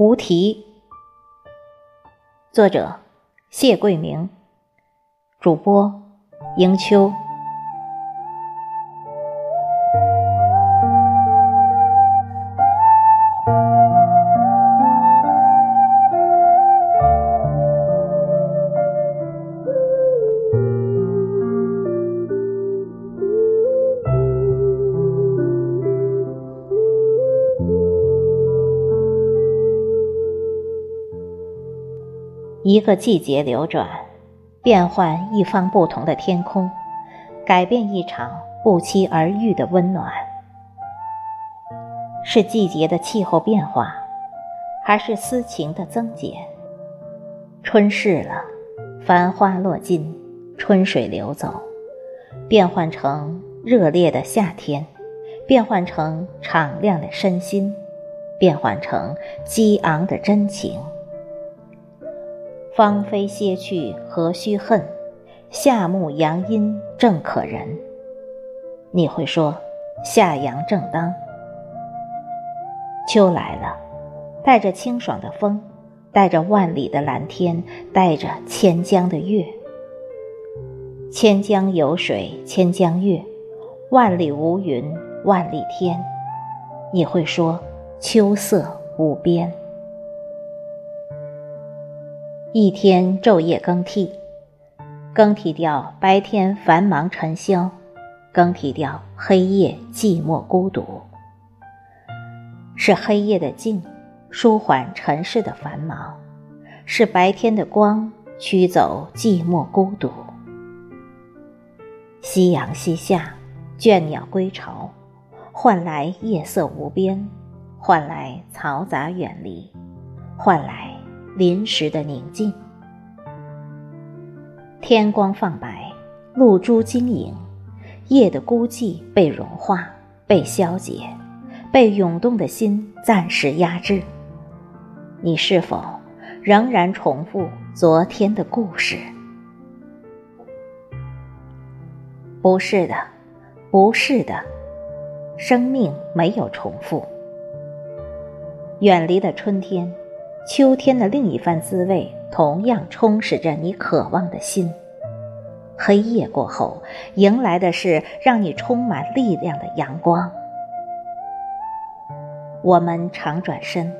无题。作者：谢桂明。主播：迎秋。一个季节流转，变换一方不同的天空，改变一场不期而遇的温暖。是季节的气候变化，还是私情的增减？春逝了，繁花落尽，春水流走，变换成热烈的夏天，变换成敞亮的身心，变换成激昂的真情。芳菲歇去，何须恨？夏木阳阴正可人。你会说，夏阳正当。秋来了，带着清爽的风，带着万里的蓝天，带着千江的月。千江有水千江月，万里无云万里天。你会说，秋色无边。一天昼夜更替，更替掉白天繁忙尘嚣，更替掉黑夜寂寞孤独。是黑夜的静，舒缓尘世的繁忙；是白天的光，驱走寂寞孤独。夕阳西下，倦鸟归巢，换来夜色无边，换来嘈杂远离，换来。临时的宁静，天光放白，露珠晶莹，夜的孤寂被融化，被消解，被涌动的心暂时压制。你是否仍然重复昨天的故事？不是的，不是的，生命没有重复。远离的春天。秋天的另一番滋味，同样充实着你渴望的心。黑夜过后，迎来的是让你充满力量的阳光。我们常转身，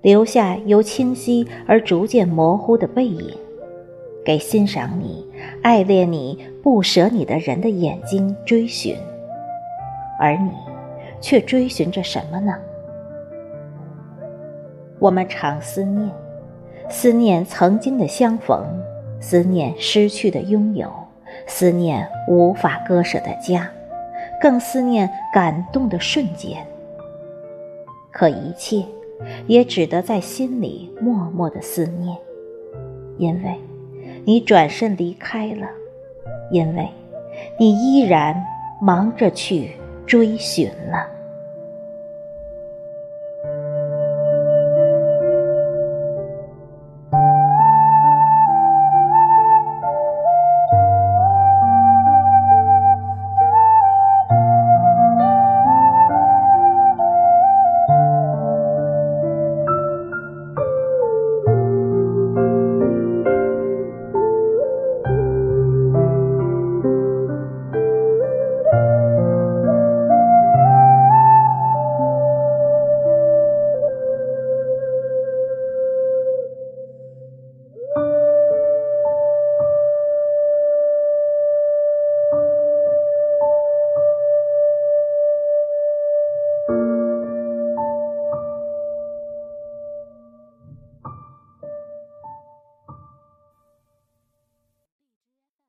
留下由清晰而逐渐模糊的背影，给欣赏你、爱恋你、不舍你的人的眼睛追寻，而你，却追寻着什么呢？我们常思念，思念曾经的相逢，思念失去的拥有，思念无法割舍的家，更思念感动的瞬间。可一切，也只得在心里默默的思念，因为，你转身离开了，因为，你依然忙着去追寻了。